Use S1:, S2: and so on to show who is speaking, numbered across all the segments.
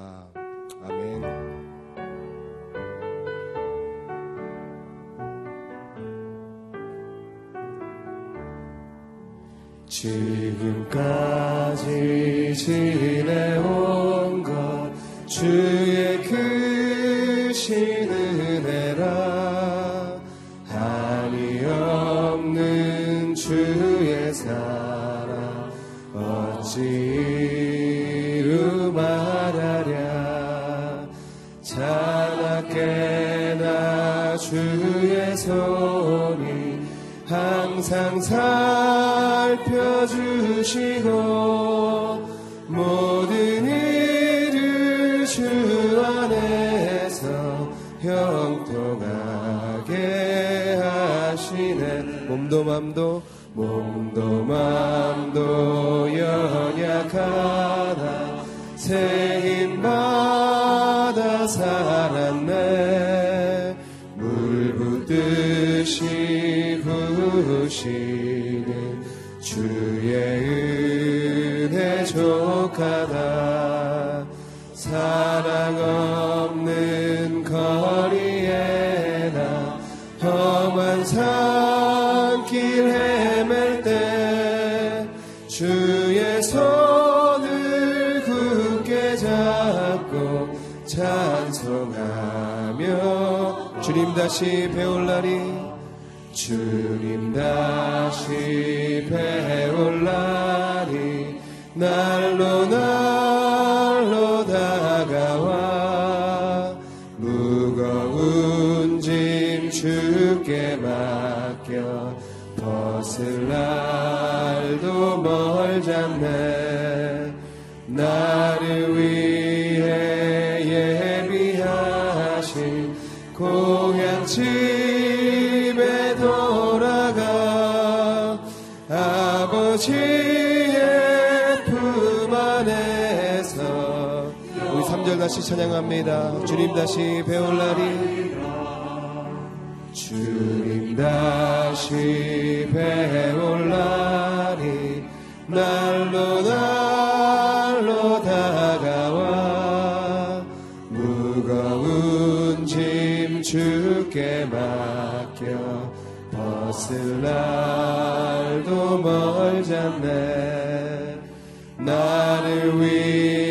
S1: 기도합니다. 아멘. 지금까지 지 주의 은혜 족하다. 사랑 없는 거리에 나 험한 산길 헤맬 때 주의 손을 굳게 잡고 찬송하며 주님 다시 배울 날이 주님 다시 배울 날이 날로 날 다시 찬양합니다. 주님 다시 배울 날이 주님 다시 배울 날이 날로 날로 다가와 무거운 짐 주께 맡겨 벗을 날도 멀잖네. 나를 위해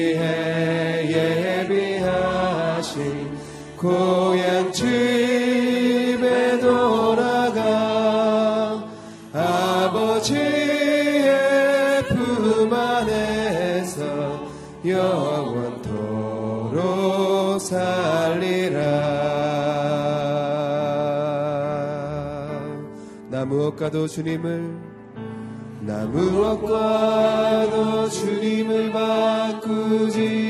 S1: 고향 집에 돌아가 아버지의 품 안에서 영원토록 살리라. 나 무엇과도 주님을 나 무엇과도 주님을 바꾸지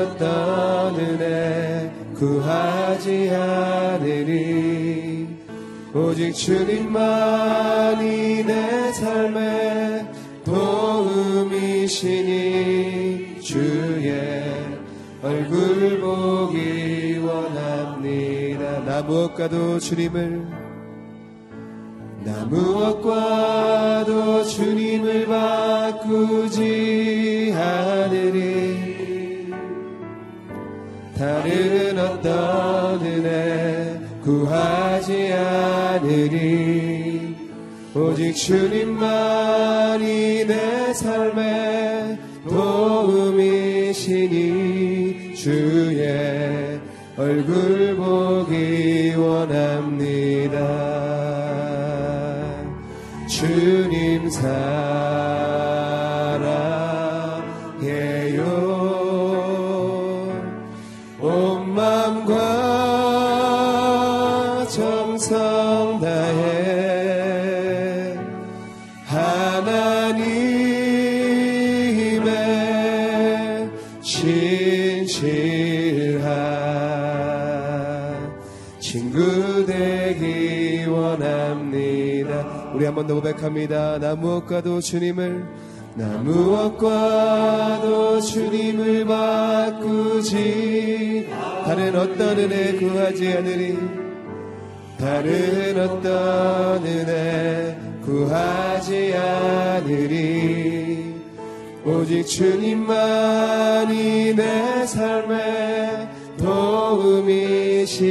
S1: 어떤 은혜 구하지 않으리 오직 주님만이 내 삶의 도움이시니 주의 얼굴 보기 원합니다. 나 무엇과도 주님을 나 무엇과도 주님을 바꾸지 않으리 다른 어떤 은혜 구하지 않으리. 오직 주님만이 내 삶의 도움이시니 주의 얼굴 보기 원합니다. 주님 사 한번 더 고백합니다. 나 무엇과도 주님을 나 무엇과도 주님을 바꾸지. 다른 어떤 은혜 구하지 않으리 다른 어떤 은혜 구하지 않으리 오직 주님만이 내 삶의 도움이시니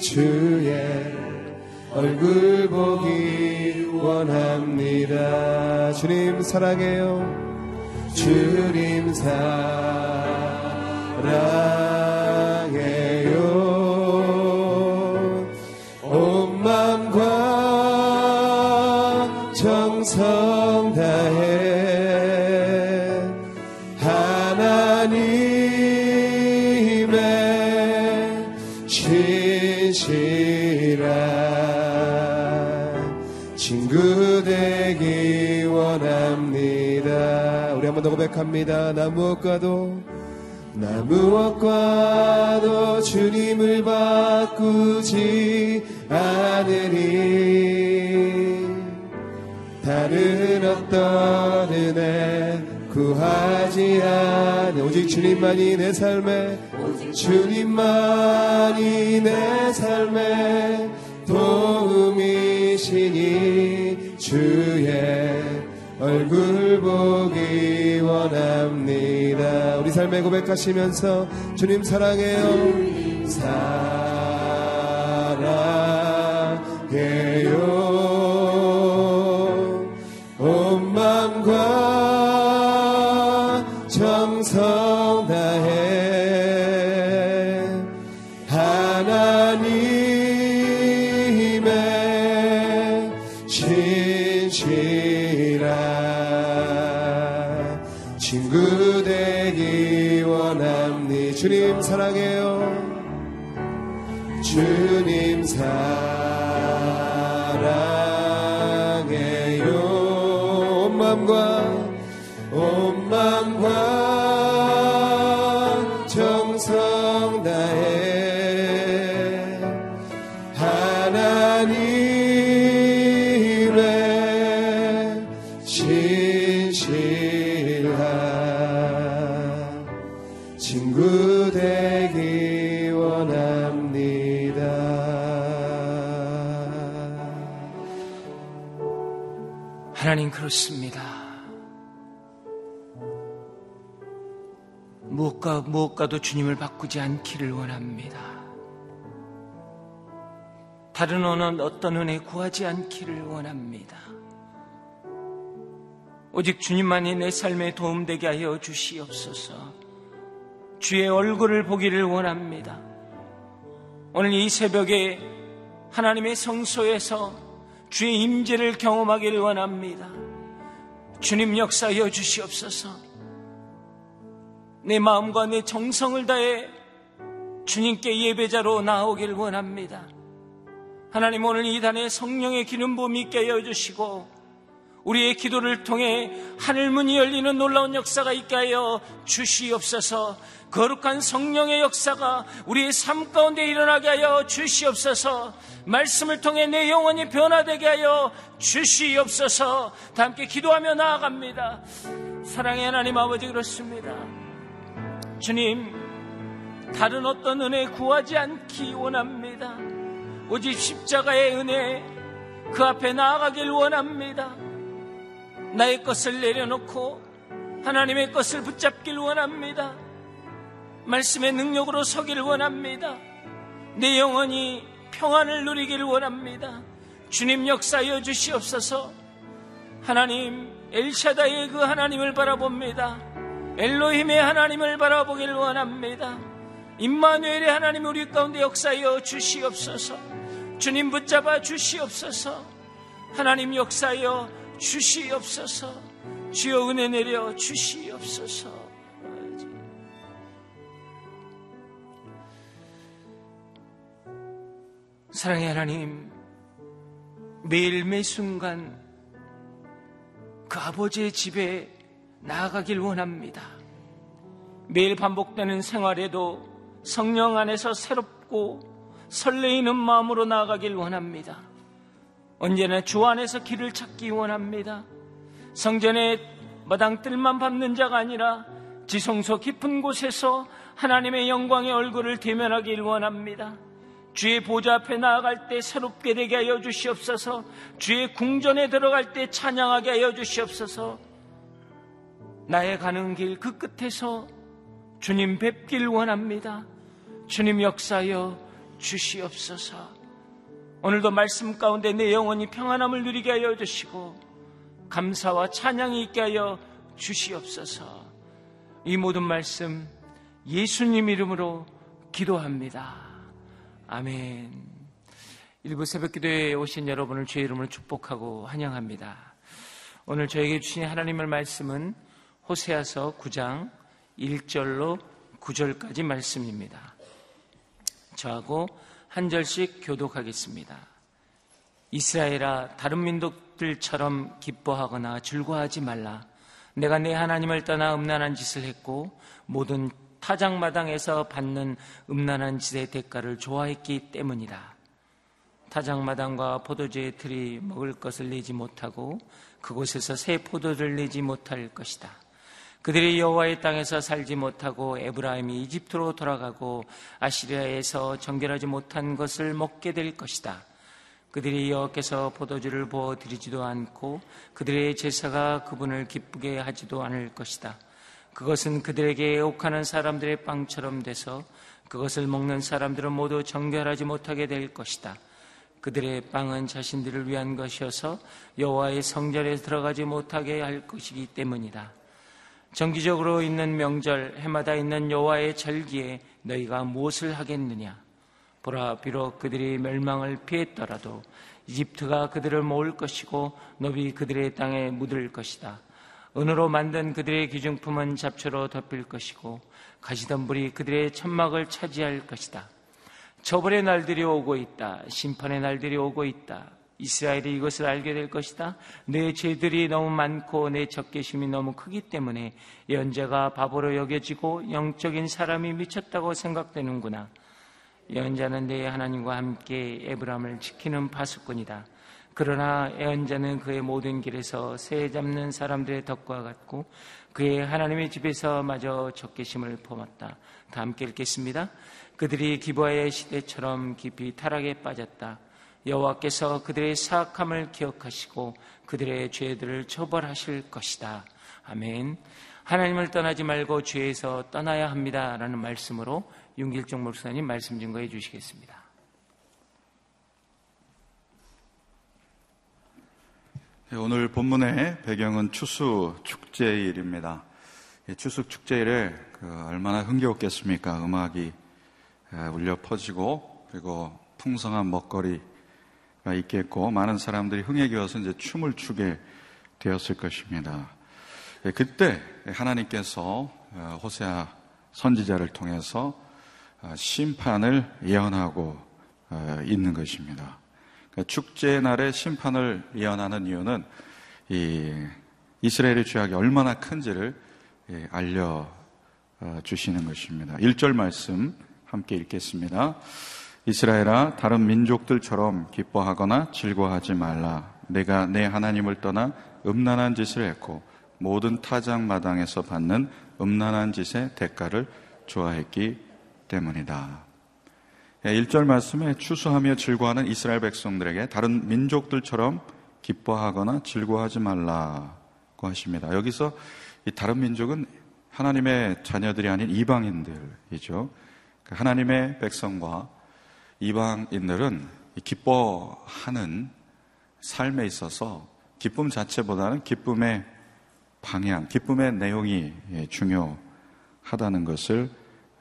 S1: 주의 얼굴 보기 원합니다. 주님 사랑해요. 주님 사랑해요. 온 마음과 정성 고백합니다. 나 무엇과도 나 무엇과도 주님을 바꾸지 않으니 다른 어떤 은혜 구하지 않으 오직 주님만이 내 삶에 주님만이 내 삶에 도움이시니 주의 얼굴 보기 원합니다. 우리 삶에 고백하시면서 주님 사랑해요. 사랑 원합니 주님 사랑해요. 주님 사랑
S2: 그렇습니다. 무엇과 무엇과도 주님을 바꾸지 않기를 원합니다. 다른 어느 어떤 은혜 구하지 않기를 원합니다. 오직 주님만이 내 삶에 도움되게 하여 주시옵소서. 주의 얼굴을 보기를 원합니다. 오늘 이 새벽에 하나님의 성소에서 주의 임재를 경험하기를 원합니다. 주님 역사하여 주시옵소서. 내 마음과 내 정성을 다해 주님께 예배자로 나오길 원합니다. 하나님 오늘 이 단에 성령의 기름 있게 하여 주시고 우리의 기도를 통해 하늘문이 열리는 놀라운 역사가 있게 하여 주시옵소서. 거룩한 성령의 역사가 우리의 삶 가운데 일어나게 하여 주시옵소서. 말씀을 통해 내 영혼이 변화되게 하여 주시옵소서. 다 함께 기도하며 나아갑니다. 사랑의 하나님 아버지 그렇습니다. 주님 다른 어떤 은혜 구하지 않기 원합니다. 오직 십자가의 은혜 그 앞에 나아가길 원합니다 나의 것을 내려놓고 하나님의 것을 붙잡길 원합니다. 말씀의 능력으로 서길 원합니다. 내 영혼이 평안을 누리길 원합니다. 주님 역사여 주시옵소서. 하나님 엘샤다의 그 하나님을 바라봅니다. 엘로힘의 하나님을 바라보길 원합니다. 임마누엘의 하나님 우리 가운데 역사여 주시옵소서. 주님 붙잡아 주시옵소서. 하나님 역사여 주시옵소서. 주여 은혜 내려 주시옵소서. 사랑의 하나님 매일 매 순간 그 아버지의 집에 나아가길 원합니다. 매일 반복되는 생활에도 성령 안에서 새롭고 설레이는 마음으로 나아가길 원합니다 언제나 주 안에서 길을 찾기 원합니다. 성전의 마당뜰만 밟는 자가 아니라 지성소 깊은 곳에서 하나님의 영광의 얼굴을 대면하길 원합니다. 주의 보좌 앞에 나아갈 때 새롭게 되게 하여 주시옵소서. 주의 궁전에 들어갈 때 찬양하게 하여 주시옵소서. 나의 가는 길 그 끝에서 주님 뵙길 원합니다. 주님 역사여 주시옵소서. 오늘도 말씀 가운데 내 영혼이 평안함을 누리게 하여 주시고 감사와 찬양이 있게 하여 주시옵소서. 이 모든 말씀 예수님 이름으로 기도합니다. 아멘. 일부 새벽 기도에 오신 여러분을 주의 이름으로 축복하고 환영합니다. 오늘 저에게 주신 하나님의 말씀은 호세아서 9장 1절로 9절까지 말씀입니다. 저하고 한 절씩 교독하겠습니다. 이스라엘아 다른 민족들처럼 기뻐하거나 즐거워하지 말라. 내가 내 하나님을 떠나 음란한 짓을 했고 모든 타작마당에서 받는 음란한 짓의 대가를 좋아했기 때문이다. 타작마당과 포도주의 틀이 먹을 것을 내지 못하고 그곳에서 새 포도를 내지 못할 것이다. 그들이 여호와의 땅에서 살지 못하고 에브라임이 이집트로 돌아가고 아시리아에서 정결하지 못한 것을 먹게 될 것이다. 그들이 여호와께서 포도주를 부어 드리지도 않고 그들의 제사가 그분을 기쁘게 하지도 않을 것이다. 그것은 그들에게 애혹하는 사람들의 빵처럼 돼서 그것을 먹는 사람들은 모두 정결하지 못하게 될 것이다. 그들의 빵은 자신들을 위한 것이어서 여호와의 성전에 들어가지 못하게 할 것이기 때문이다. 정기적으로 있는 명절 해마다 있는 여호와의 절기에 너희가 무엇을 하겠느냐? 보라 비록 그들이 멸망을 피했더라도 이집트가 그들을 모을 것이고 너비 그들의 땅에 묻을 것이다. 은으로 만든 그들의 기중품은 잡초로 덮일 것이고 가시덤불이 그들의 천막을 차지할 것이다. 처벌의 날들이 오고 있다. 심판의 날들이 오고 있다. 이스라엘이 이것을 알게 될 것이다. 내 죄들이 너무 많고 내 적개심이 너무 크기 때문에 연자가 바보로 여겨지고 영적인 사람이 미쳤다고 생각되는구나. 예언자는 내 하나님과 함께 에브람을 지키는 파수꾼이다. 그러나 예언자는 그의 모든 길에서 새 잡는 사람들의 덕과 같고 그의 하나님의 집에서 마저 적개심을 품었다. 다 함께 읽겠습니다. 그들이 기부의 시대처럼 깊이 타락에 빠졌다. 여호와께서 그들의 사악함을 기억하시고 그들의 죄들을 처벌하실 것이다. 아멘. 하나님을 떠나지 말고 죄에서 떠나야 합니다 라는 말씀으로 윤길종 목사님 말씀 증거해 주시겠습니다.
S3: 네, 오늘 본문의 배경은 추수 축제일입니다. 추수 축제일에 그 얼마나 흥겨웠겠습니까? 음악이 울려 퍼지고 그리고 풍성한 먹거리가 있겠고 많은 사람들이 흥에 겨워서 이제 춤을 추게 되었을 것입니다. 예, 그때 하나님께서 어, 호세아 선지자를 통해서 어, 심판을 예언하고 어, 있는 것입니다. 그러니까 축제 날에 심판을 예언하는 이유는 이 이스라엘의 죄악이 얼마나 큰지를 예, 알려 주시는 것입니다. 1절 말씀 함께 읽겠습니다. 이스라엘아 다른 민족들처럼 기뻐하거나 즐거워하지 말라. 내가 내 하나님을 떠나 음란한 짓을 했고 모든 타작 마당에서 받는 음란한 짓의 대가를 좋아했기 때문이다. 1절 예, 말씀에 추수하며 즐거워하는 이스라엘 백성들에게 다른 민족들처럼 기뻐하거나 즐거워하지 말라고 하십니다. 여기서 이 다른 민족은 하나님의 자녀들이 아닌 이방인들이죠. 그 하나님의 백성과 이방인들은 기뻐하는 삶에 있어서 기쁨 자체보다는 기쁨의 방향, 기쁨의 내용이 중요하다는 것을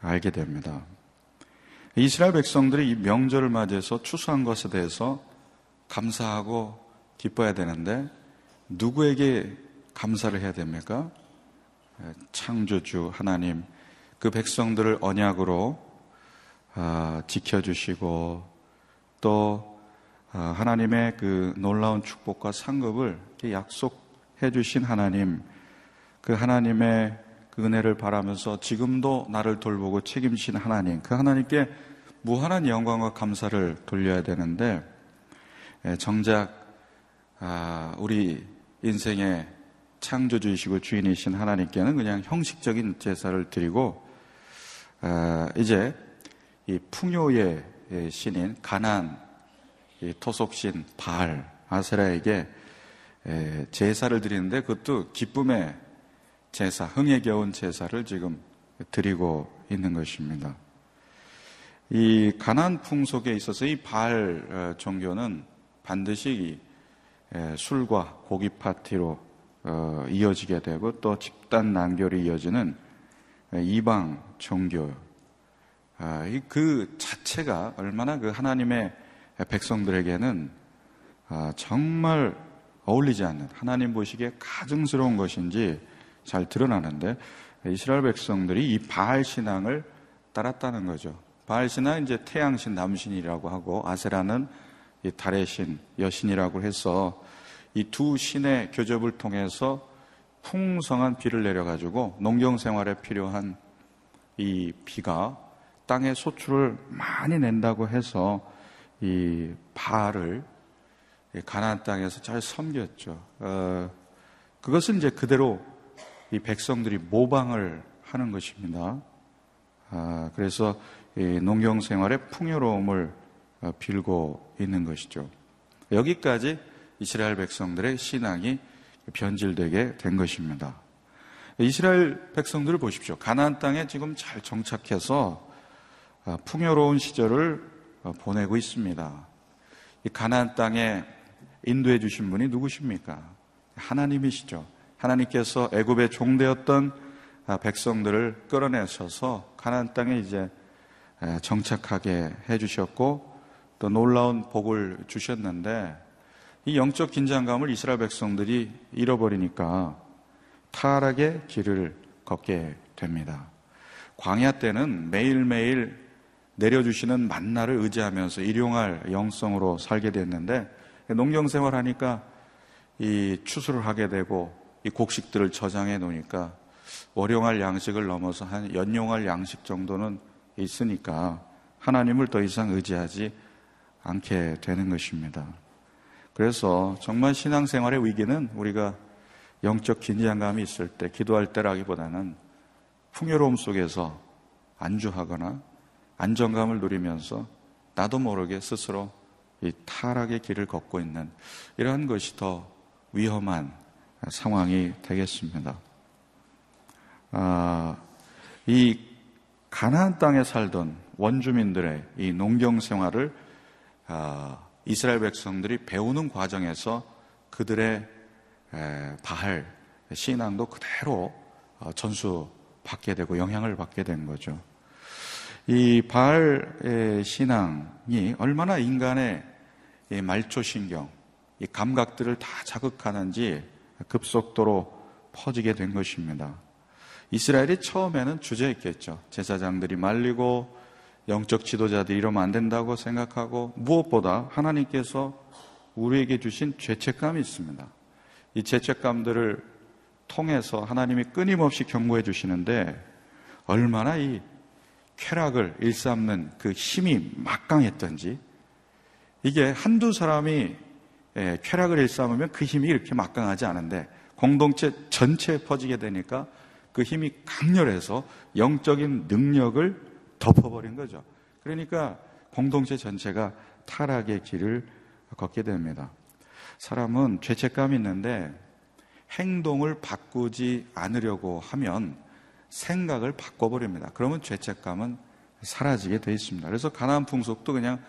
S3: 알게 됩니다. 이스라엘 백성들이 이 명절을 맞이해서 추수한 것에 대해서 감사하고 기뻐해야 되는데 누구에게 감사를 해야 됩니까? 창조주 하나님 그 백성들을 언약으로 아, 지켜주시고 또 아, 하나님의 그 놀라운 축복과 상급을 약속해 주신 하나님, 그 하나님의 그 은혜를 바라면서 지금도 나를 돌보고 책임진 하나님, 그 하나님께 무한한 영광과 감사를 돌려야 되는데 예, 정작 아, 우리 인생의 창조주이시고 주인이신 하나님께는 그냥 형식적인 제사를 드리고 이제 이 풍요의 신인 가난 토속신 바알 아세라에게 제사를 드리는데 그것도 기쁨의 제사, 흥에 겨운 제사를 지금 드리고 있는 것입니다. 이 가난 풍속에 있어서 이 바알 어, 종교는 반드시 술과 고기 파티로 어, 이어지게 되고 또 집단 난결이 이어지는 이방 종교 아, 그 자체가 얼마나 그 하나님의 백성들에게는 아, 정말 어울리지 않는 하나님 보시기에 가증스러운 것인지 잘 드러나는데 이스라엘 백성들이 이 바알 신앙을 따랐다는 거죠. 바알 신앙은 이제 태양 신 남신이라고 하고 아세라는 이 달의 신 여신이라고 해서 이 두 신의 교접을 통해서 풍성한 비를 내려가지고 농경 생활에 필요한 이 비가 땅의 소출을 많이 낸다고 해서 이 바알을 가나안 땅에서 잘 섬겼죠. 어, 그것은 이제 그대로 이 백성들이 모방을 하는 것입니다. 아, 그래서 농경 생활의 풍요로움을 어, 빌고 있는 것이죠. 여기까지 이스라엘 백성들의 신앙이 변질되게 된 것입니다. 이스라엘 백성들을 보십시오. 가나안 땅에 지금 잘 정착해서 어, 풍요로운 시절을 어, 보내고 있습니다. 이 가나안 땅에 인도해 주신 분이 누구십니까? 하나님이시죠. 하나님께서 애굽의 종되었던 아, 백성들을 끌어내셔서 가나안 땅에 이제 정착하게 해 주셨고 또 놀라운 복을 주셨는데 이 영적 긴장감을 이스라엘 백성들이 잃어버리니까 타락의 길을 걷게 됩니다. 광야 때는 매일매일 내려주시는 만나를 의지하면서 일용할 영성으로 살게 됐는데 농경 생활하니까 이 추수를 하게 되고 이 곡식들을 저장해 놓으니까 월용할 양식을 넘어서 한 연용할 양식 정도는 있으니까 하나님을 더 이상 의지하지 않게 되는 것입니다. 그래서 정말 신앙생활의 위기는 우리가 영적 긴장감이 있을 때 기도할 때라기보다는 풍요로움 속에서 안주하거나 안정감을 누리면서 나도 모르게 스스로 이 타락의 길을 걷고 있는 이러한 것이 더 위험한 상황이 되겠습니다. 아, 이 가나안 땅에 살던 원주민들의 이 농경 생활을 아, 이스라엘 백성들이 배우는 과정에서 그들의 바할 신앙도 그대로 어, 전수받게 되고 영향을 받게 된 거죠. 이 바알의 신앙이 얼마나 인간의 말초신경, 이 감각들을 다 자극하는지 급속도로 퍼지게 된 것입니다. 이스라엘이 처음에는 주저했겠죠. 제사장들이 말리고 영적 지도자들이 이러면 안 된다고 생각하고 무엇보다 하나님께서 우리에게 주신 죄책감이 있습니다. 이 죄책감들을 통해서 하나님이 끊임없이 경고해 주시는데 얼마나 이 쾌락을 일삼는 그 힘이 막강했던지 이게 한두 사람이 예, 쾌락을 일삼으면 그 힘이 이렇게 막강하지 않은데 공동체 전체에 퍼지게 되니까 그 힘이 강렬해서 영적인 능력을 덮어버린 거죠. 그러니까 공동체 전체가 타락의 길을 걷게 됩니다. 사람은 죄책감이 있는데 행동을 바꾸지 않으려고 하면 생각을 바꿔버립니다. 그러면 죄책감은 사라지게 돼 있습니다. 그래서 가나안 풍속도 그냥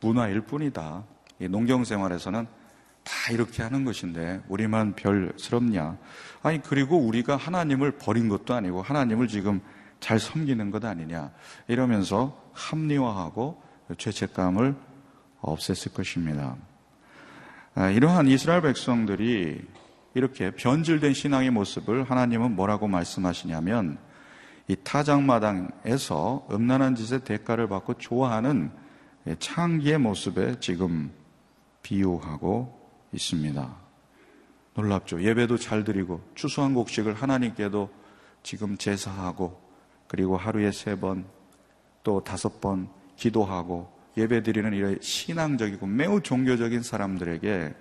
S3: 문화일 뿐이다. 농경 생활에서는 다 이렇게 하는 것인데 우리만 별스럽냐? 아니 그리고 우리가 하나님을 버린 것도 아니고 하나님을 지금 잘 섬기는 것 아니냐? 이러면서 합리화하고 죄책감을 없앴을 것입니다. 아, 이러한 이스라엘 백성들이 이렇게 변질된 신앙의 모습을 하나님은 뭐라고 말씀하시냐면 이 타작마당에서 음란한 짓의 대가를 받고 좋아하는 창기의 모습에 지금 비유하고 있습니다. 놀랍죠. 예배도 잘 드리고 추수한 곡식을 하나님께도 지금 제사하고 그리고 하루에 세 번 또 다섯 번 기도하고 예배 드리는 이런 신앙적이고 매우 종교적인 사람들에게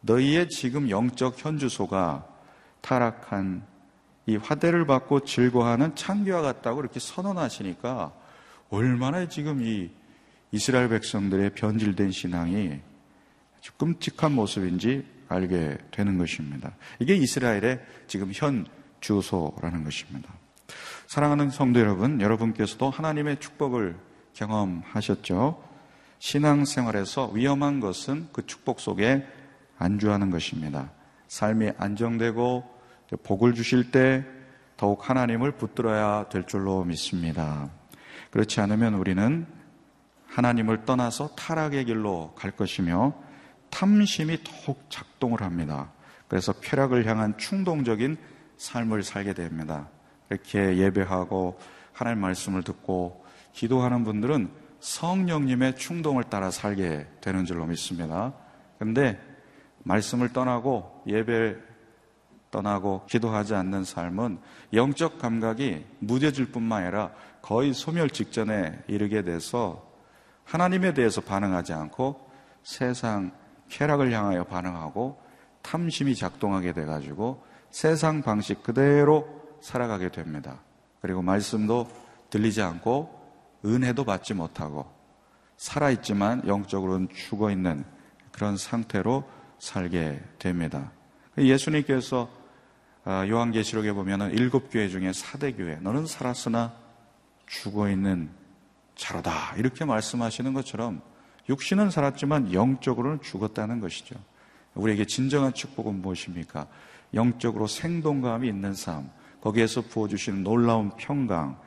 S3: 너희의 지금 영적 현주소가 타락한 이 화대를 받고 즐거워하는 창기와 같다고 이렇게 선언하시니까 얼마나 지금 이 이스라엘 백성들의 변질된 신앙이 아주 끔찍한 모습인지 알게 되는 것입니다. 이게 이스라엘의 지금 현 주소라는 것입니다. 사랑하는 성도 여러분, 여러분께서도 하나님의 축복을 경험하셨죠? 신앙생활에서 위험한 것은 그 축복 속에 안주하는 것입니다. 삶이 안정되고 복을 주실 때 더욱 하나님을 붙들어야 될 줄로 믿습니다. 그렇지 않으면 우리는 하나님을 떠나서 타락의 길로 갈 것이며 탐심이 더욱 작동을 합니다. 그래서 쾌락을 향한 충동적인 삶을 살게 됩니다. 이렇게 예배하고 하나님 말씀을 듣고 기도하는 분들은 성령님의 충동을 따라 살게 되는 줄로 믿습니다. 그런데 말씀을 떠나고 예배 떠나고 기도하지 않는 삶은 영적 감각이 무뎌질 뿐만 아니라 거의 소멸 직전에 이르게 돼서 하나님에 대해서 반응하지 않고 세상 쾌락을 향하여 반응하고 탐심이 작동하게 돼가지고 세상 방식 그대로 살아가게 됩니다. 그리고 말씀도 들리지 않고 은혜도 받지 못하고 살아있지만 영적으로는 죽어 있는 그런 상태로 살게 됩니다. 예수님께서 아, 요한계시록에 보면은 일곱 교회 중에 사대 교회 너는 살았으나 죽어 있는 자로다 이렇게 말씀하시는 것처럼 육신은 살았지만 영적으로는 죽었다는 것이죠. 우리에게 진정한 축복은 무엇입니까? 영적으로 생동감이 있는 삶, 거기에서 부어주시는 놀라운 평강,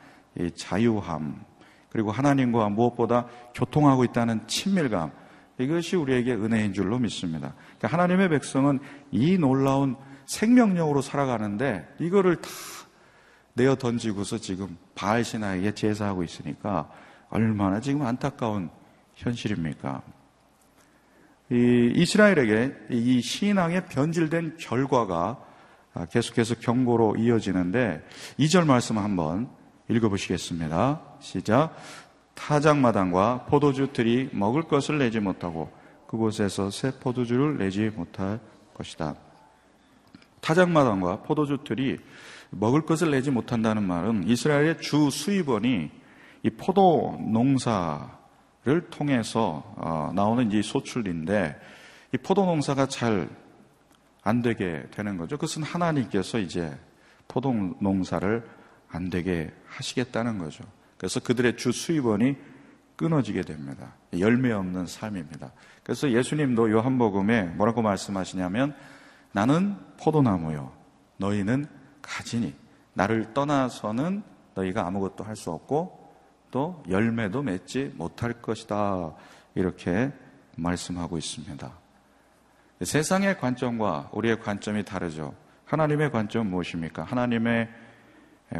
S3: 자유함, 그리고 하나님과 무엇보다 교통하고 있다는 친밀감, 이것이 우리에게 은혜인 줄로 믿습니다. 그러니까 하나님의 백성은 이 놀라운 생명력으로 살아가는데 이거를 다 내어 던지고서 지금 바알 신하에게 제사하고 있으니까 얼마나 지금 안타까운 현실입니까? 이 이스라엘에게 이 신앙의 변질된 결과가 계속해서 경고로 이어지는데 2절 말씀 한번 읽어보시겠습니다. 시작. 타작마당과 포도주 들이 먹을 것을 내지 못하고 그곳에서 새 포도주를 내지 못할 것이다. 타작마당과 포도주 들이 먹을 것을 내지 못한다는 말은 이스라엘의 주 수입원이 이 포도 농사 를 통해서 어, 나오는 이 소출인데 이 포도 농사가 잘 안 되게 되는 거죠. 그것은 하나님께서 이제 포도 농사를 안 되게 하시겠다는 거죠. 그래서 그들의 주 수입원이 끊어지게 됩니다. 열매 없는 삶입니다. 그래서 예수님도 요한복음에 뭐라고 말씀하시냐면 나는 포도나무요. 너희는 가지니. 나를 떠나서는 너희가 아무것도 할 수 없고 또 열매도 맺지 못할 것이다. 이렇게 말씀하고 있습니다. 세상의 관점과 우리의 관점이 다르죠. 하나님의 관점은 무엇입니까? 하나님의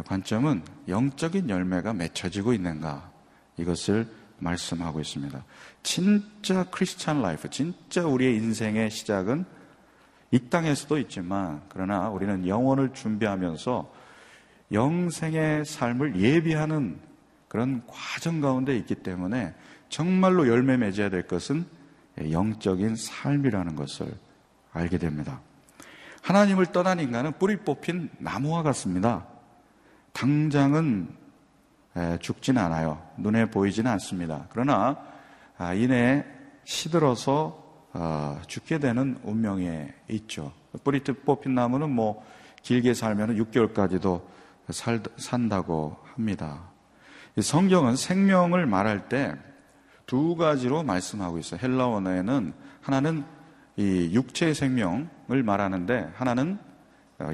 S3: 관점은 영적인 열매가 맺혀지고 있는가? 이것을 말씀하고 있습니다. 진짜 크리스찬 라이프, 진짜 우리의 인생의 시작은 이 땅에서도 있지만, 그러나 우리는 영혼을 준비하면서 영생의 삶을 예비하는 그런 과정 가운데 있기 때문에 정말로 열매 맺어야 될 것은 영적인 삶이라는 것을 알게 됩니다. 하나님을 떠난 인간은 뿌리 뽑힌 나무와 같습니다. 당장은 죽진 않아요. 눈에 보이지는 않습니다. 그러나 아, 이내 시들어서 어, 죽게 되는 운명에 있죠. 뿌리 뽑힌 나무는 뭐 길게 살면 6개월까지도 산다고 합니다. 성경은 생명을 말할 때 두 가지로 말씀하고 있어요. 헬라 원어에는 하나는 이 육체의 생명을 말하는데 하나는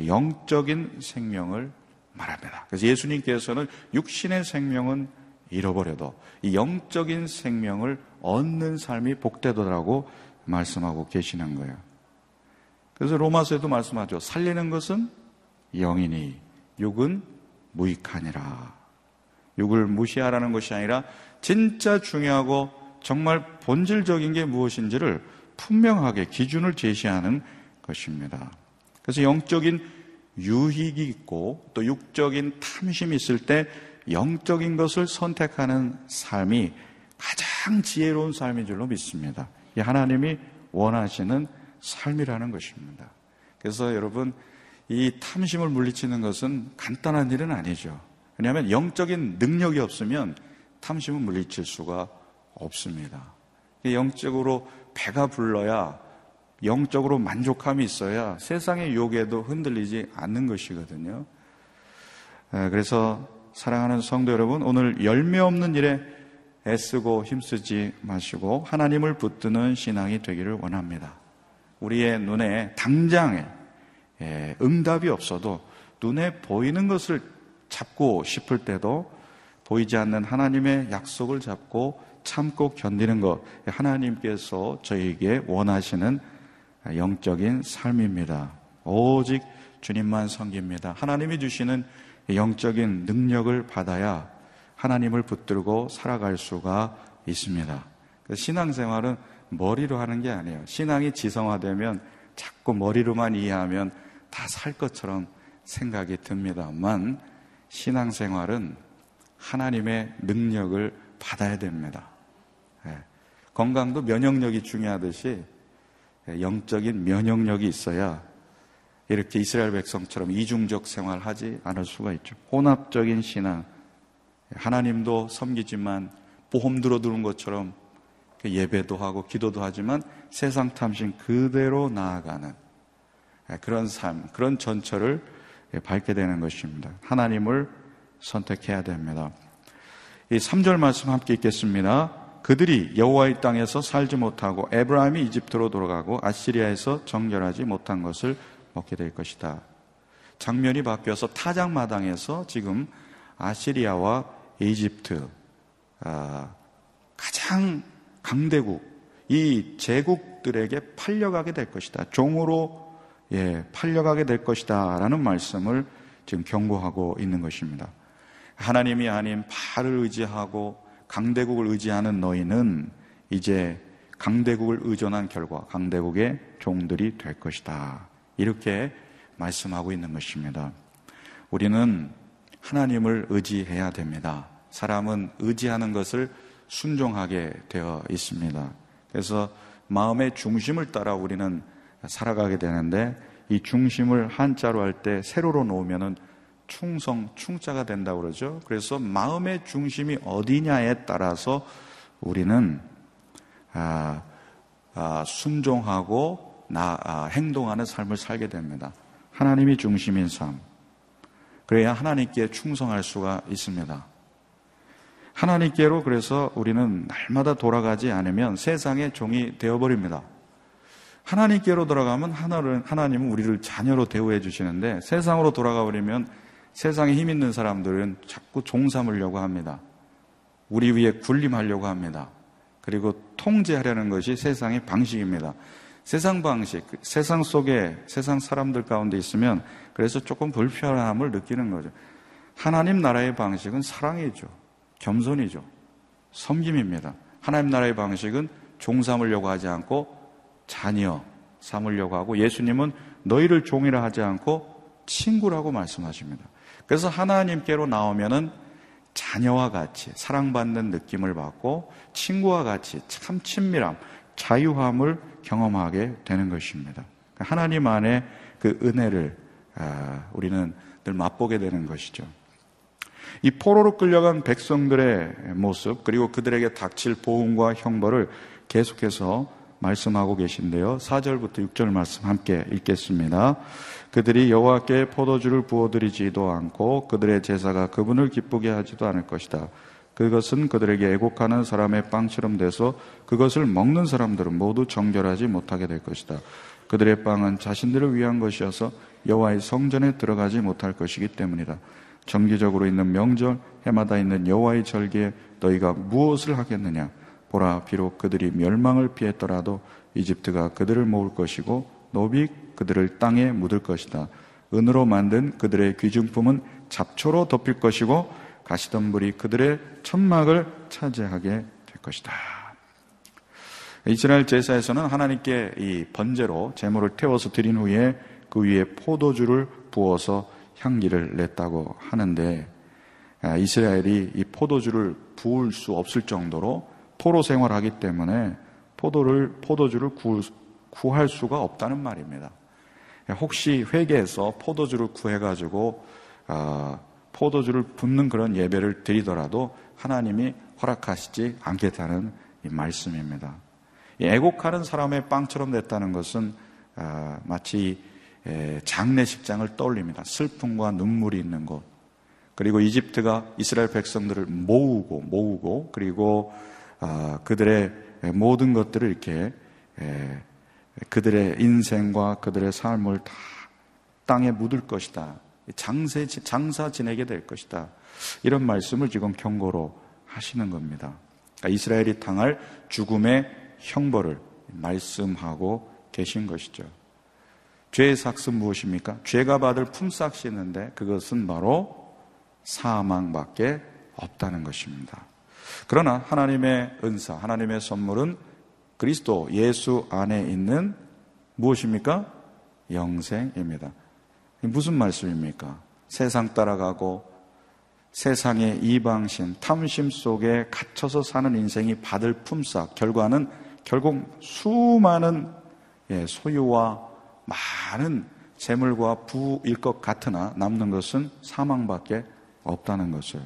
S3: 영적인 생명을 말합니다. 그래서 예수님께서는 육신의 생명은 잃어버려도 이 영적인 생명을 얻는 삶이 복되더라고 말씀하고 계시는 거예요. 그래서 로마서에도 말씀하죠. 살리는 것은 영이니 육은 무익하니라. 육을 무시하라는 것이 아니라 진짜 중요하고 정말 본질적인 게 무엇인지를 분명하게 기준을 제시하는 것입니다. 그래서 영적인 유익이 있고 또 육적인 탐심이 있을 때 영적인 것을 선택하는 삶이 가장 지혜로운 삶인 줄로 믿습니다. 이 하나님이 원하시는 삶이라는 것입니다. 그래서 여러분 이 탐심을 물리치는 것은 간단한 일은 아니죠. 왜냐하면 영적인 능력이 없으면 탐심은 물리칠 수가 없습니다. 영적으로 배가 불러야 영적으로 만족함이 있어야 세상의 욕에도 흔들리지 않는 것이거든요. 그래서 사랑하는 성도 여러분, 오늘 열매 없는 일에 애쓰고 힘쓰지 마시고 하나님을 붙드는 신앙이 되기를 원합니다. 우리의 눈에 당장에 예, 응답이 없어도 눈에 보이는 것을 잡고 싶을 때도 보이지 않는 하나님의 약속을 잡고 참고 견디는 것 하나님께서 저에게 원하시는 영적인 삶입니다. 오직 주님만 섬깁니다. 하나님이 주시는 영적인 능력을 받아야 하나님을 붙들고 살아갈 수가 있습니다. 그 신앙생활은 머리로 하는 게 아니에요. 신앙이 지성화되면 자꾸 머리로만 이해하면 다 살 것처럼 생각이 듭니다만 신앙생활은 하나님의 능력을 받아야 됩니다. 예. 건강도 면역력이 중요하듯이 영적인 면역력이 있어야 이렇게 이스라엘 백성처럼 이중적 생활하지 않을 수가 있죠. 혼합적인 신앙. 하나님도 섬기지만 보험 들어두는 것처럼 예배도 하고 기도도 하지만 세상 탐심 그대로 나아가는 그런 삶, 그런 전철을 밟게 되는 것입니다. 하나님을 선택해야 됩니다. 이 3절 말씀 함께 읽겠습니다. 그들이 여호와의 땅에서 살지 못하고 에브라임이 이집트로 돌아가고 아시리아에서 정결하지 못한 것을 먹게 될 것이다. 장면이 바뀌어서 타작 마당에서 지금 아시리아와 이집트 아, 가장 강대국 이 제국들에게 팔려가게 될 것이다. 종으로 예, 팔려가게 될 것이다라는 말씀을 지금 경고하고 있는 것입니다. 하나님이 아닌 팔을 의지하고 강대국을 의지하는 너희는 이제 강대국을 의존한 결과 강대국의 종들이 될 것이다. 이렇게 말씀하고 있는 것입니다. 우리는 하나님을 의지해야 됩니다. 사람은 의지하는 것을 순종하게 되어 있습니다. 그래서 마음의 중심을 따라 우리는 살아가게 되는데 이 중심을 한자로 할 때 세로로 놓으면은 충성, 충자가 된다고 그러죠. 그래서 마음의 중심이 어디냐에 따라서 우리는 아, 아, 순종하고 나, 아, 행동하는 삶을 살게 됩니다. 하나님이 중심인 삶. 그래야 하나님께 충성할 수가 있습니다. 하나님께로 그래서 우리는 날마다 돌아가지 않으면 세상의 종이 되어버립니다. 하나님께로 돌아가면 하나님은 우리를 자녀로 대우해 주시는데 세상으로 돌아가 버리면 세상에 힘 있는 사람들은 자꾸 종 삼으려고 합니다. 우리 위에 군림하려고 합니다. 그리고 통제하려는 것이 세상의 방식입니다. 세상 방식, 세상 속에 세상 사람들 가운데 있으면 그래서 조금 불편함을 느끼는 거죠. 하나님 나라의 방식은 사랑이죠. 겸손이죠. 섬김입니다. 하나님 나라의 방식은 종 삼으려고 하지 않고 자녀 삼으려고 하고 예수님은 너희를 종이라 하지 않고 친구라고 말씀하십니다. 그래서 하나님께로 나오면은 자녀와 같이 사랑받는 느낌을 받고 친구와 같이 참 친밀함, 자유함을 경험하게 되는 것입니다. 그러니까 하나님 안에 그 은혜를 아, 우리는 늘 맛보게 되는 것이죠. 이 포로로 끌려간 백성들의 모습 그리고 그들에게 닥칠 보응과 형벌을 계속해서 말씀하고 계신데요. 4절부터 6절 말씀 함께 읽겠습니다. 그들이 여호와께 포도주를 부어드리지도 않고 그들의 제사가 그분을 기쁘게 하지도 않을 것이다. 그것은 그들에게 애곡하는 사람의 빵처럼 돼서 그것을 먹는 사람들은 모두 정결하지 못하게 될 것이다. 그들의 빵은 자신들을 위한 것이어서 여호와의 성전에 들어가지 못할 것이기 때문이다. 정기적으로 있는 명절, 해마다 있는 여호와의 절기에 너희가 무엇을 하겠느냐? 보라, 비록 그들이 멸망을 피했더라도 이집트가 그들을 모을 것이고 노비 그들을 땅에 묻을 것이다. 은으로 만든 그들의 귀중품은 잡초로 덮일 것이고 가시덤불이 그들의 천막을 차지하게 될 것이다. 이스라엘 제사에서는 하나님께 이 번제로 제물을 태워서 드린 후에 그 위에 포도주를 부어서 향기를 냈다고 하는데 아, 이스라엘이 이 포도주를 부을 수 없을 정도로 포로 생활하기 때문에 포도를 포도주를 구할 수가 없다는 말입니다. 혹시 회개해서 포도주를 구해가지고 어, 포도주를 붓는 그런 예배를 드리더라도 하나님이 허락하시지 않겠다는 말씀입니다. 애곡하는 사람의 빵처럼 됐다는 것은 어, 마치 장례식장을 떠올립니다. 슬픔과 눈물이 있는 곳. 그리고 이집트가 이스라엘 백성들을 모으고 모으고 그리고 아, 그들의 모든 것들을 이렇게 그들의 인생과 그들의 삶을 다 땅에 묻을 것이다. 장세, 장사 지내게 될 것이다. 이런 말씀을 지금 경고로 하시는 겁니다. 그러니까 이스라엘이 당할 죽음의 형벌을 말씀하고 계신 것이죠. 죄의 삭은 무엇입니까? 죄가 받을 품삯이 있는데 그것은 바로 사망밖에 없다는 것입니다. 그러나 하나님의 은사, 하나님의 선물은 그리스도 예수 안에 있는 무엇입니까? 영생입니다. 무슨 말씀입니까? 세상 따라가고 세상의 이방신, 탐심 속에 갇혀서 사는 인생이 받을 품삯, 결과는 결국 수많은 예, 소유와 많은 재물과 부일 것 같으나 남는 것은 사망밖에 없다는 것을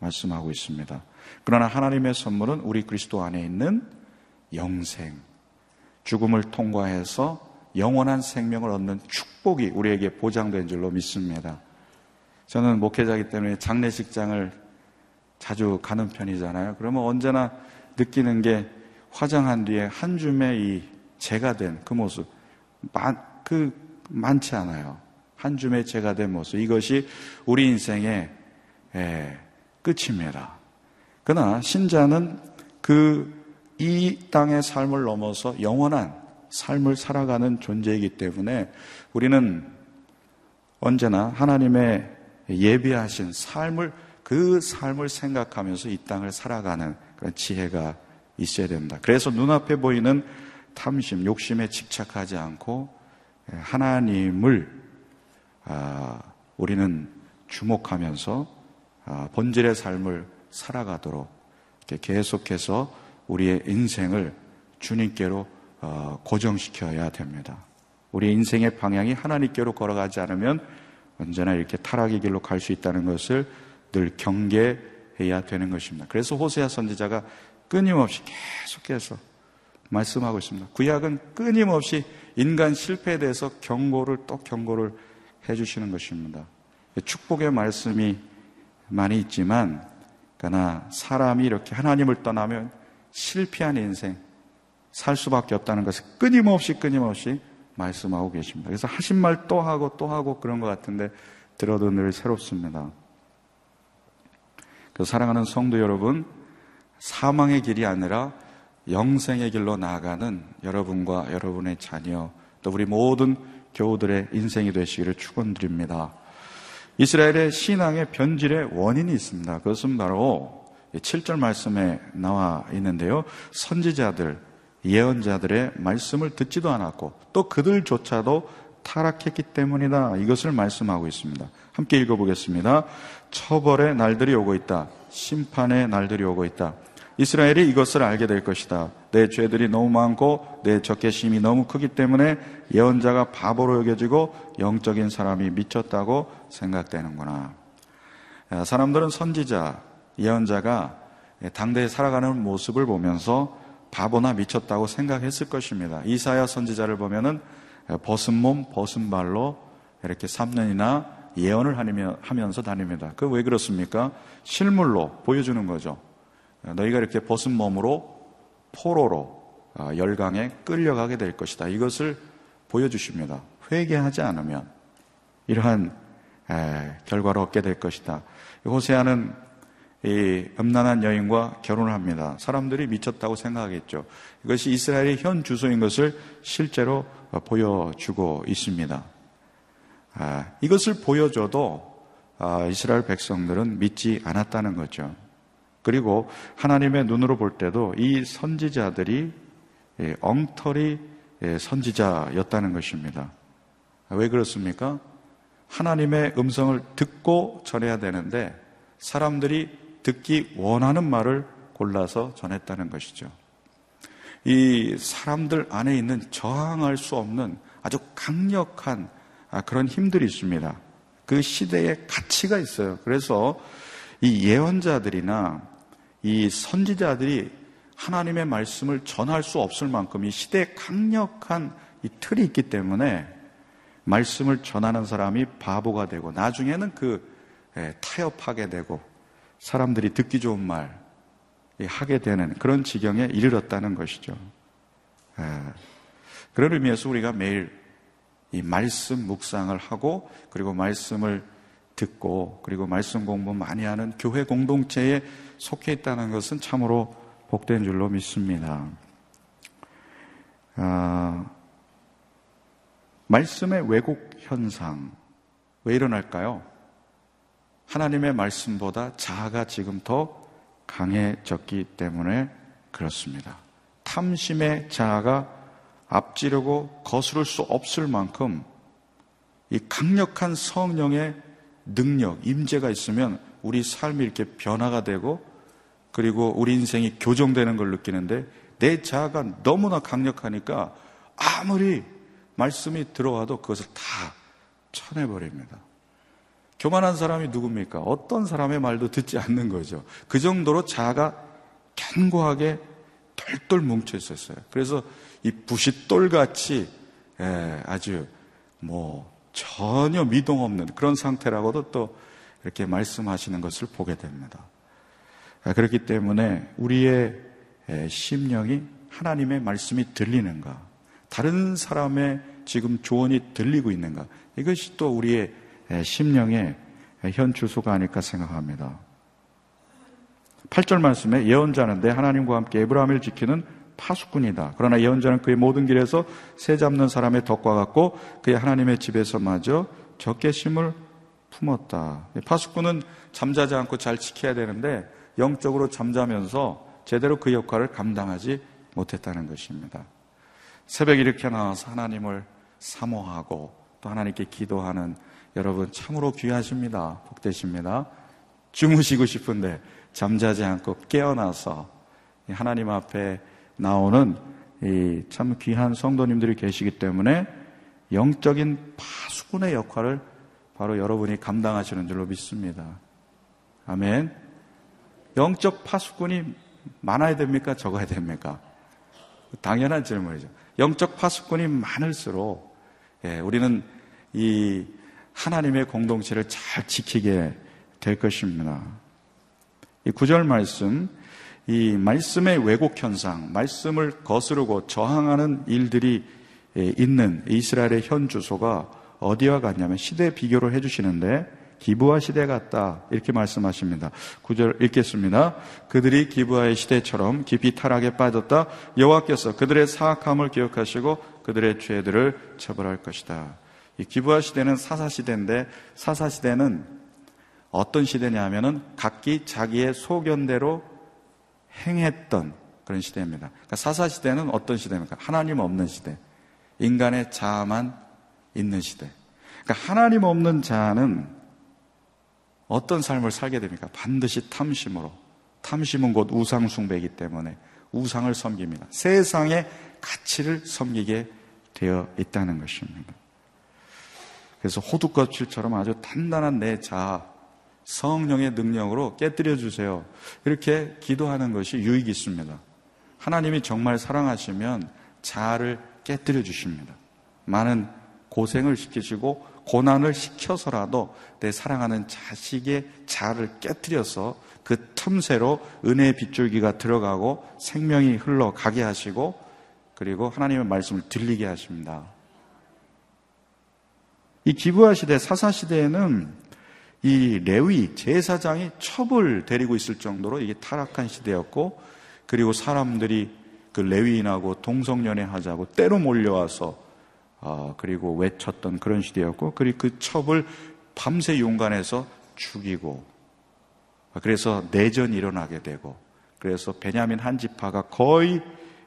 S3: 말씀하고 있습니다. 그러나 하나님의 선물은 우리 그리스도 안에 있는 영생, 죽음을 통과해서 영원한 생명을 얻는 축복이 우리에게 보장된 줄로 믿습니다. 저는 목회자이기 때문에 장례식장을 자주 가는 편이잖아요. 그러면 언제나 느끼는 게 화장한 뒤에 한 줌의 이 재가 된 그 모습, 많, 그, 많지 않아요. 한 줌의 재가 된 모습. 이것이 우리 인생의 예, 끝입니다. 그러나 신자는 그 이 땅의 삶을 넘어서 영원한 삶을 살아가는 존재이기 때문에 우리는 언제나 하나님의 예비하신 삶을 그 삶을 생각하면서 이 땅을 살아가는 그런 지혜가 있어야 됩니다. 그래서 눈앞에 보이는 탐심, 욕심에 집착하지 않고 하나님을 아, 우리는 주목하면서 아, 본질의 삶을 살아가도록 계속해서 우리의 인생을 주님께로 어, 고정시켜야 됩니다. 우리 인생의 방향이 하나님께로 걸어가지 않으면 언제나 이렇게 타락의 길로 갈 수 있다는 것을 늘 경계해야 되는 것입니다. 그래서 호세아 선지자가 끊임없이 계속해서 말씀하고 있습니다. 구약은 끊임없이 인간 실패에 대해서 경고를 또 경고를 해주시는 것입니다. 축복의 말씀이 많이 있지만, 그러나 사람이 이렇게 하나님을 떠나면 실패한 인생 살 수밖에 없다는 것을 끊임없이 끊임없이 말씀하고 계십니다. 그래서 하신 말 또 하고 또 하고 그런 것 같은데 들어도 늘 새롭습니다. 그 사랑하는 성도 여러분, 사망의 길이 아니라 영생의 길로 나아가는 여러분과 여러분의 자녀, 또 우리 모든 교우들의 인생이 되시기를 축원드립니다. 이스라엘의 신앙의 변질의 원인이 있습니다. 그것은 바로 7절 말씀에 나와 있는데요. 선지자들, 예언자들의 말씀을 듣지도 않았고 또 그들조차도 타락했기 때문이다. 이것을 말씀하고 있습니다. 함께 읽어보겠습니다. 처벌의 날들이 오고 있다. 심판의 날들이 오고 있다. 이스라엘이 이것을 알게 될 것이다. 내 죄들이 너무 많고 내 적개심이 너무 크기 때문에 예언자가 바보로 여겨지고 영적인 사람이 미쳤다고 생각되는구나. 사람들은 선지자, 예언자가 당대에 살아가는 모습을 보면서 바보나 미쳤다고 생각했을 것입니다. 이사야 선지자를 보면은 벗은 몸, 벗은 발로 이렇게 3년이나 예언을 하면서 다닙니다. 그 왜 그렇습니까? 실물로 보여주는 거죠. 너희가 이렇게 벗은 몸으로 포로로 아, 열강에 끌려가게 될 것이다. 이것을 보여주십니다. 회개하지 않으면 이러한 결과를 얻게 될 것이다. 호세아는 이 음란한 여인과 결혼을 합니다. 사람들이 미쳤다고 생각하겠죠. 이것이 이스라엘의 현 주소인 것을 실제로 보여주고 있습니다. 아, 이것을 보여줘도 아, 이스라엘 백성들은 믿지 않았다는 거죠. 그리고 하나님의 눈으로 볼 때도 이 선지자들이 예, 엉터리 예, 선지자였다는 것입니다. 왜 그렇습니까? 하나님의 음성을 듣고 전해야 되는데 사람들이 듣기 원하는 말을 골라서 전했다는 것이죠. 이 사람들 안에 있는 저항할 수 없는 아주 강력한 아, 그런 힘들이 있습니다. 그 시대에 가치가 있어요. 그래서 이 예언자들이나 이 선지자들이 하나님의 말씀을 전할 수 없을 만큼 이 시대에 강력한 이 틀이 있기 때문에 말씀을 전하는 사람이 바보가 되고 나중에는 그 예, 타협하게 되고 사람들이 듣기 좋은 말 하게 되는 그런 지경에 이르렀다는 것이죠. 예. 그런 의미에서 우리가 매일 이 말씀 묵상을 하고 그리고 말씀을 듣고 그리고 말씀 공부 많이 하는 교회 공동체에 속해 있다는 것은 참으로 복된 줄로 믿습니다. 아, 말씀의 왜곡 현상 왜 일어날까요? 하나님의 말씀보다 자아가 지금 더 강해졌기 때문에 그렇습니다. 탐심의 자아가 앞지르고 거스를 수 없을 만큼 이 강력한 성령의 능력, 임재가 있으면 우리 삶이 이렇게 변화가 되고 그리고 우리 인생이 교정되는 걸 느끼는데 내 자아가 너무나 강력하니까 아무리 말씀이 들어와도 그것을 다 쳐내버립니다. 교만한 사람이 누굽니까? 어떤 사람의 말도 듣지 않는 거죠. 그 정도로 자아가 견고하게 똘똘 뭉쳐 있었어요. 그래서 이 부싯돌같이 예, 아주 뭐 전혀 미동 없는 그런 상태라고도 또 이렇게 말씀하시는 것을 보게 됩니다. 아, 그렇기 때문에 우리의 심령이 하나님의 말씀이 들리는가, 다른 사람의 지금 조언이 들리고 있는가, 이것이 또 우리의 심령의 현 주소가 아닐까 생각합니다. 8절 말씀에 예언자는 내 하나님과 함께 에브라함을 지키는 파수꾼이다. 그러나 예언자는 그의 모든 길에서 새 잡는 사람의 덕과 같고 그의 하나님의 집에서 마저 적개심을 품었다. 파수꾼은 잠자지 않고 잘 지켜야 되는데 영적으로 잠자면서 제대로 그 역할을 감당하지 못했다는 것입니다. 새벽 이렇게 나와서 하나님을 사모하고 또 하나님께 기도하는 여러분 참으로 귀하십니다. 복되십니다. 주무시고 싶은데 잠자지 않고 깨어나서 하나님 앞에 나오는 참 귀한 성도님들이 계시기 때문에 영적인 파수꾼의 역할을 바로 여러분이 감당하시는 줄로 믿습니다. 아멘. 영적 파수꾼이 많아야 됩니까? 적어야 됩니까? 당연한 질문이죠. 영적 파수꾼이 많을수록 예, 우리는 이 하나님의 공동체를 잘 지키게 될 것입니다. 이 구절 말씀, 이 말씀의 왜곡 현상, 말씀을 거스르고 저항하는 일들이 있는 이스라엘의 현 주소가 어디와 같냐면 시대 비교를 해주시는데 기부와 시대 같다 이렇게 말씀하십니다. 구절 읽겠습니다. 그들이 기부와의 시대처럼 깊이 타락에 빠졌다. 여호와께서 그들의 사악함을 기억하시고 그들의 죄들을 처벌할 것이다. 이 기부와 시대는 사사 시대인데 사사 시대는 어떤 시대냐 하면은 각기 자기의 소견대로 행했던 그런 시대입니다. 그러니까 사사 시대는 어떤 시대입니까? 하나님 없는 시대. 인간의 자아만 있는 시대. 그러니까 하나님 없는 자는 어떤 삶을 살게 됩니까? 반드시 탐심으로. 탐심은 곧 우상 숭배이기 때문에 우상을 섬깁니다. 세상의 가치를 섬기게 되어 있다는 것입니다. 그래서 호두껍질처럼 아주 단단한 내 자아, 성령의 능력으로 깨뜨려 주세요. 이렇게 기도하는 것이 유익이 있습니다. 하나님이 정말 사랑하시면 자아를 깨뜨려 주십니다. 많은 고생을 시키시고 고난을 시켜서라도 내 사랑하는 자식의 자아를 깨뜨려서 그 틈새로 은혜의 빗줄기가 들어가고 생명이 흘러가게 하시고 그리고 하나님의 말씀을 들리게 하십니다. 이 기부하 시대, 사사 시대에는 이 레위 제사장이 첩을 데리고 있을 정도로 이게 타락한 시대였고 그리고 사람들이 그 레위인하고 동성연애 하자고 때로 몰려와서 어, 그리고 외쳤던 그런 시대였고 그리고 그 첩을 밤새 용간에서 죽이고 그래서 내전이 일어나게 되고 그래서 베냐민 한 지파가 거의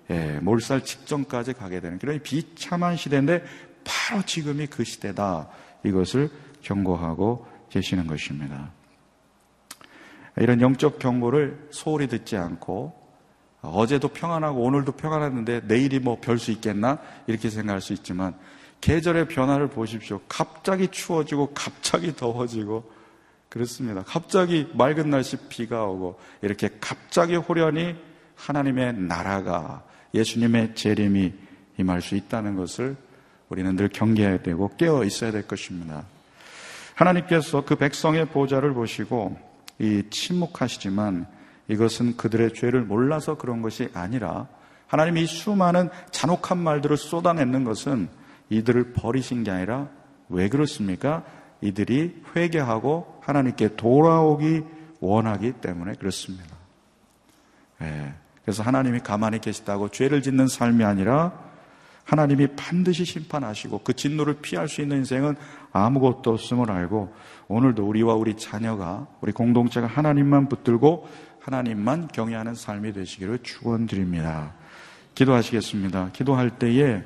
S3: 예, 몰살 직전까지 가게 되는 그런 비참한 시대인데 바로 지금이 그 시대다. 이것을 경고하고 계시는 것입니다. 이런 영적 경고를 소홀히 듣지 않고 어제도 평안하고 오늘도 평안했는데 내일이 뭐 별 수 있겠나? 이렇게 생각할 수 있지만 계절의 변화를 보십시오. 갑자기 추워지고 갑자기 더워지고 그렇습니다. 갑자기 맑은 날씨 비가 오고 이렇게 갑자기 호련히 하나님의 나라가 예수님의 재림이 임할 수 있다는 것을 우리는 늘 경계해야 되고 깨어 있어야 될 것입니다. 하나님께서 그 백성의 보좌를 보시고 이 침묵하시지만 이것은 그들의 죄를 몰라서 그런 것이 아니라 하나님이 수많은 잔혹한 말들을 쏟아내는 것은 이들을 버리신 게 아니라 왜 그렇습니까? 이들이 회개하고 하나님께 돌아오기 원하기 때문에 그렇습니다. 네. 그래서 하나님이 가만히 계시다고 죄를 짓는 삶이 아니라 하나님이 반드시 심판하시고 그 진노를 피할 수 있는 인생은 아무것도 없음을 알고 오늘도 우리와 우리 자녀가 우리 공동체가 하나님만 붙들고 하나님만 경외하는 삶이 되시기를 축원드립니다. 기도하시겠습니다. 기도할 때에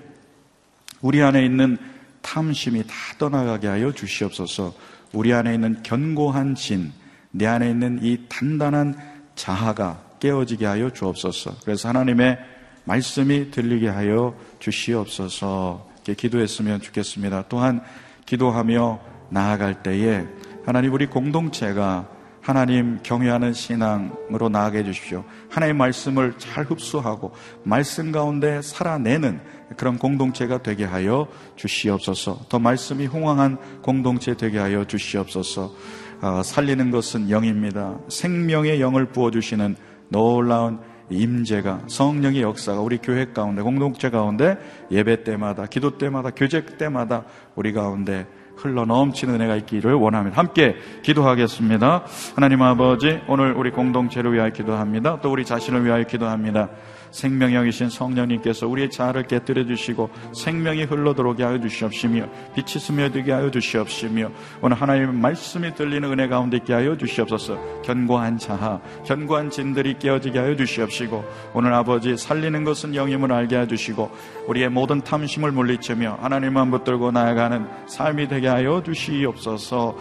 S3: 우리 안에 있는 탐심이 다 떠나가게 하여 주시옵소서. 우리 안에 있는 견고한 진, 내 안에 있는 이 단단한 자아가 깨어지게 하여 주옵소서. 그래서 하나님의 말씀이 들리게 하여 주시옵소서. 기도했으면 좋겠습니다. 또한 기도하며 나아갈 때에 하나님 우리 공동체가 하나님 경외하는 신앙으로 나아가 주십시오. 하나님의 말씀을 잘 흡수하고 말씀 가운데 살아내는 그런 공동체가 되게 하여 주시옵소서. 더 말씀이 홍황한 공동체 되게 하여 주시옵소서. 어, 살리는 것은 영입니다. 생명의 영을 부어주시는 놀라운 임재가 성령의 역사가 우리 교회 가운데 공동체 가운데 예배 때마다 기도 때마다 교제 때마다 우리 가운데 흘러 넘치는 은혜가 있기를 원합니다. 함께 기도하겠습니다. 하나님 아버지 오늘 우리 공동체를 위하여 기도합니다. 또 우리 자신을 위하여 기도합니다. 생명형이신 성령님께서 우리의 자아를 깨뜨려 주시고 생명이 흘러들어오게 하여 주시옵시며 빛이 스며들게 하여 주시옵시며 오늘 하나님의 말씀이 들리는 은혜 가운데 있게 하여 주시옵소서. 견고한 자아 견고한 진들이 깨어지게 하여 주시옵시고 오늘 아버지 살리는 것은 영임을 알게 해 주시고 우리의 모든 탐심을 물리치며 하나님만 붙들고 나아가는 삶이 되게 하여 주시옵소서.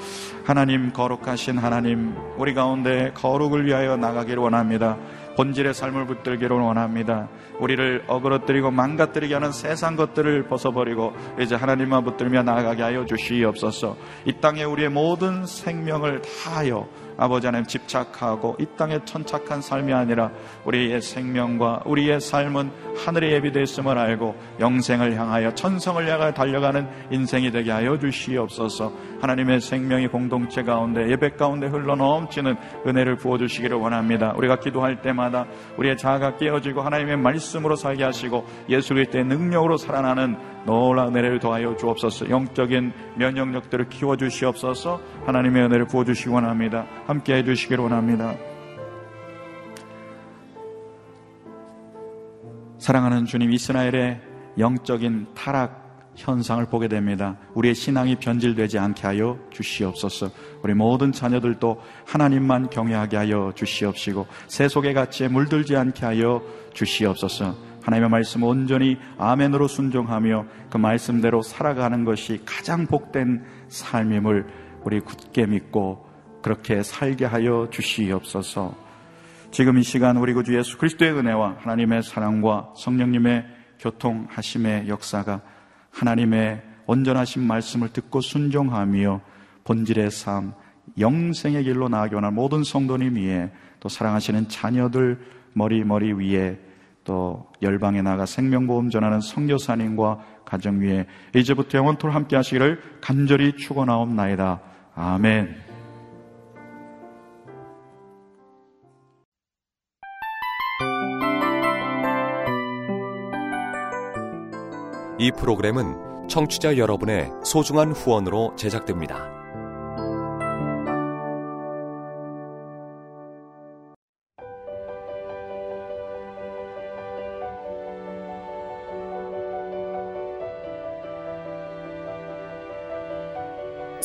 S3: 하나님 거룩하신 하나님 우리 가운데 거룩을 위하여 나가기를 원합니다 본질의 삶을 붙들기를 원합니다. 우리를 어그러뜨리고 망가뜨리게 하는 세상 것들을 벗어버리고 이제 하나님만 붙들며 나아가게 하여 주시옵소서. 이 땅에 우리의 모든 생명을 다하여 아버지 하나님 집착하고 이 땅에 천착한 삶이 아니라 우리의 생명과 우리의 삶은 하늘에 예비되어 있음을 알고 영생을 향하여 천성을 향하여 달려가는 인생이 되게 하여 주시옵소서. 하나님의 생명이 공동체 가운데 예배 가운데 흘러 넘치는 은혜를 부어주시기를 원합니다. 우리가 기도할 때마다 우리의 자아가 깨어지고 하나님의 말씀으로 살게 하시고 예수 그리스도의 능력으로 살아나는 놀라운 은혜를 더하여 주옵소서 영적인 면역력들을 키워주시옵소서 하나님의 은혜를 부어주시기 원합니다 함께 해주시기를 원합니다 사랑하는 주님 이스라엘의 영적인 타락 현상을 보게 됩니다. 우리의 신앙이 변질되지 않게 하여 주시옵소서. 우리 모든 자녀들도 하나님만 경외하게 하여 주시옵시고 세속의 가치에 물들지 않게 하여 주시옵소서. 하나님의 말씀 온전히 아멘으로 순종하며 그 말씀대로 살아가는 것이 가장 복된 삶임을 우리 굳게 믿고 그렇게 살게 하여 주시옵소서. 지금 이 시간 우리 구주 예수 그리스도의 은혜와 하나님의 사랑과 성령님의 교통하심의 역사가 하나님의 온전하신 말씀을 듣고 순종하며 본질의 삶, 영생의 길로 나아가게 원하는 모든 성도님 위에 또 사랑하시는 자녀들 머리 머리 위에 또 열방에 나가 생명보험 전하는 성교사님과 가정 위에 이제부터 영원토록 함께 하시기를 간절히 축원하옵나이다. 아멘.
S4: 이 프로그램은 청취자 여러분의 소중한 후원으로 제작됩니다.